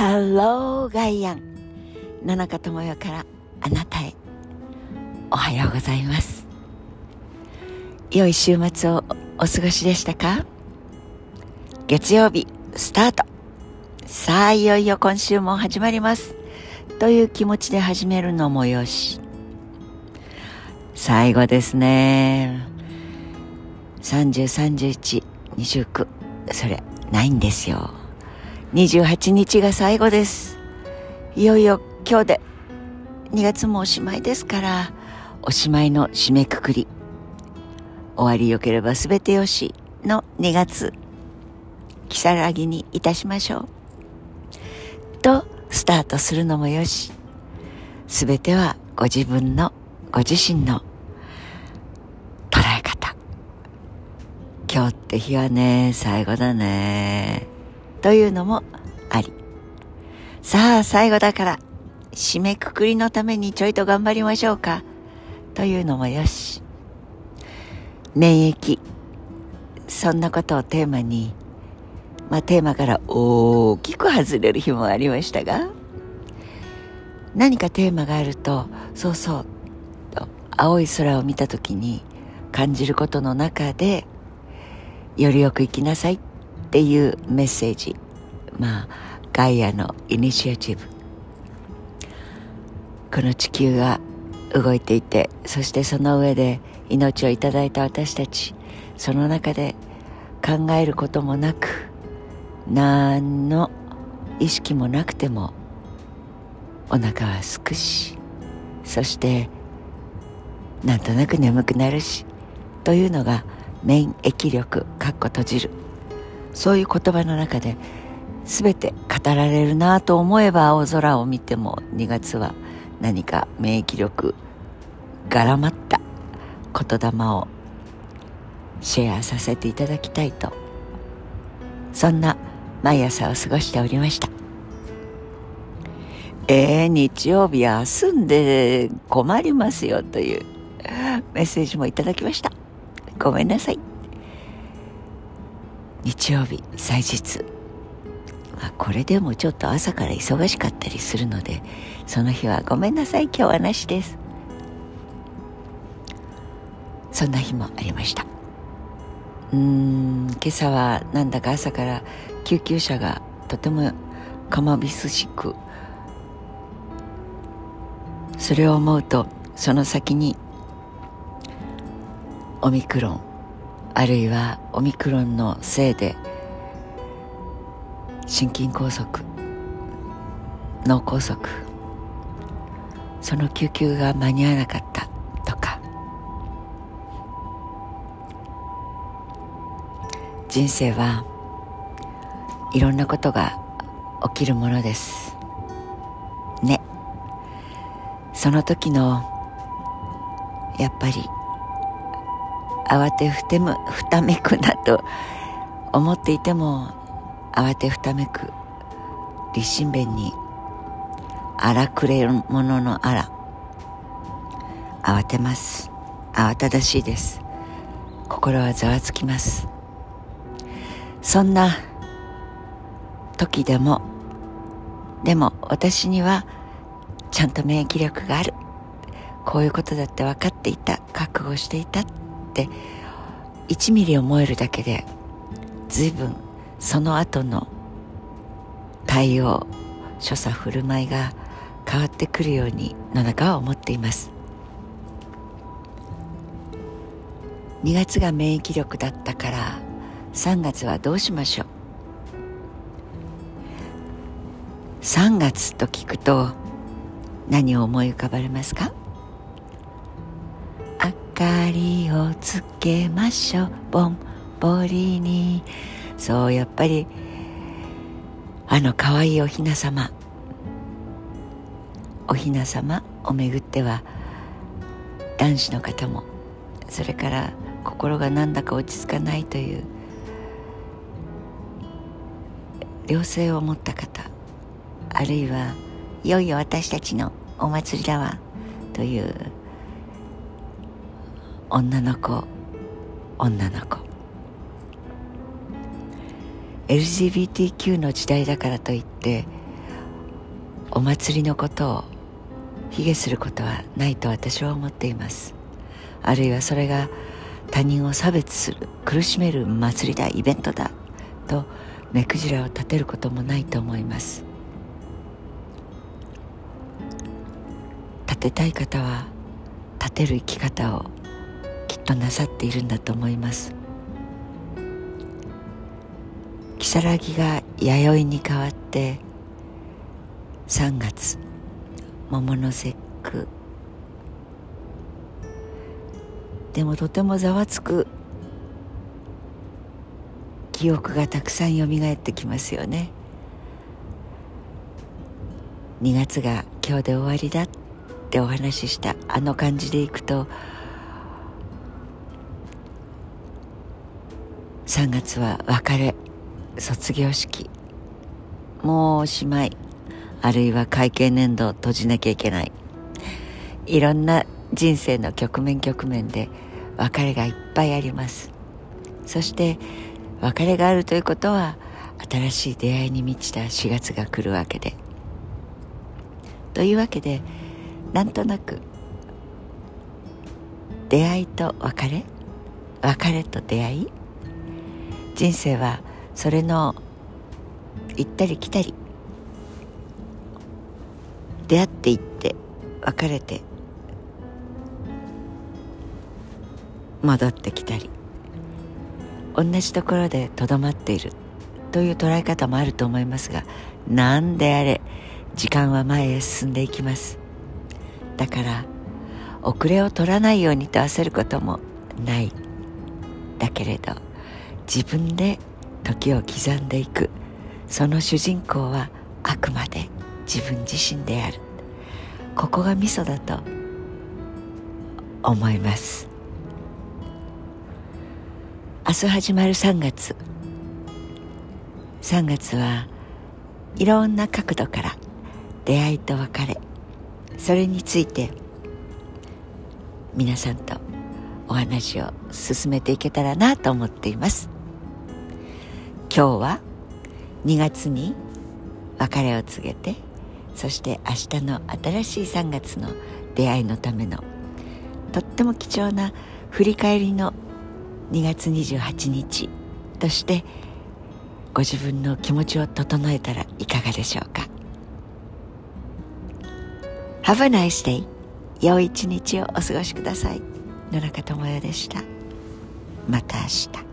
ハローガイアン野中智代からあなたへおはようございます。良い週末をお過ごしでしたか？月曜日スタート。さあいよいよ今週も始まります。という気持ちで始めるのもよし。最後ですね。303129それないんですよ。28日が最後です。いよいよ今日で2月もおしまいですからおしまいの締めくくり終わりよければ全てよしの2月如月にいたしましょう。とスタートするのもよし。全てはご自分のご自身の捉え方。今日って日はね最後だね。というのもあり。さあ最後だから締めくくりのためにちょいと頑張りましょうか。というのもよし。免疫。そんなことをテーマに。まあテーマから大きく外れる日もありましたが。何かテーマがあるとそうそう青い空を見た時に感じることの中でよりよく生きなさいっていうメッセージ。まあガイアのイニシアチブ。この地球が動いていてそしてその上で命をいただいた私たち。その中で考えることもなく何の意識もなくてもお腹はすくしそしてなんとなく眠くなるしというのが免疫力かっこ閉じる。そういう言葉の中で全て語られるなと思えば青空を見ても2月は何か免疫力絡まった言霊をシェアさせていただきたいとそんな毎朝を過ごしておりました。えー、日曜日休んで困りますよというメッセージもいただきました。ごめんなさい。日曜日祭日。まあ、これでもちょっと朝から忙しかったりするのでその日はごめんなさい今日はなしです。そんな日もありました。うーん今朝はなんだか朝から救急車がとてもかまびすしくそれを思うとその先にオミクロンあるいはオミクロンのせいで心筋梗塞脳梗塞その救急が間に合わなかったとか人生はいろんなことが起きるものです。ね。その時のやっぱり慌てふてむふためくなと思っていても慌てふためく立身弁に荒くれるもののあら慌てます。慌ただしいです。心はざわつきます。そんな時でもでも私にはちゃんと免疫力がある。こういうことだって分かっていた。覚悟していた。って1ミリ思えるだけで随分その後の対応所作振る舞いが変わってくるように野中は思っています。2月が免疫力だったから3月はどうしましょう。3月と聞くと何を思い浮かばれますか？をつけましょう。ぼんぼりにそうやっぱりあの可愛いいお雛様。お雛様をめぐっては男子の方もそれから心がなんだか落ち着かないという良性を持った方あるいはいよいよ私たちのお祭りだわという女の子女の子。LGBTQ の時代だからといってお祭りのことを卑下することはないと私は思っています。あるいはそれが他人を差別する苦しめる祭りだイベントだと目くじらを立てることもないと思います。立てたい方は立てる生き方をとなさっているんだと思います。如月が弥生に変わって3月桃の節句。でもとてもざわつく記憶がたくさんよみがえってきますよね。2月が今日で終わりだってお話ししたあの感じでいくと3月は別れ卒業式。もうおしまいあるいは会計年度を閉じなきゃいけない。いろんな人生の局面局面で別れがいっぱいあります。そして別れがあるということは新しい出会いに満ちた4月が来るわけで。というわけでなんとなく出会いと別れ？別れと出会い？人生はそれの行ったり来たり出会っていって別れて戻ってきたり同じところでとどまっているという捉え方もあると思いますが何であれ時間は前へ進んでいきます。だから遅れを取らないようにと焦ることもない。だけれど自分で時を刻んでいく。その主人公はあくまで自分自身である。ここがミソだと思います。明日始まる3月。3月はいろんな角度から出会いと別れそれについて皆さんとお話を進めていけたらなと思っています。今日は2月に別れを告げてそして明日の新しい3月の出会いのためのとっても貴重な振り返りの2月28日としてご自分の気持ちを整えたらいかがでしょうか。Have a nice day. 良い一日をお過ごしください。野中智也でした。また明日。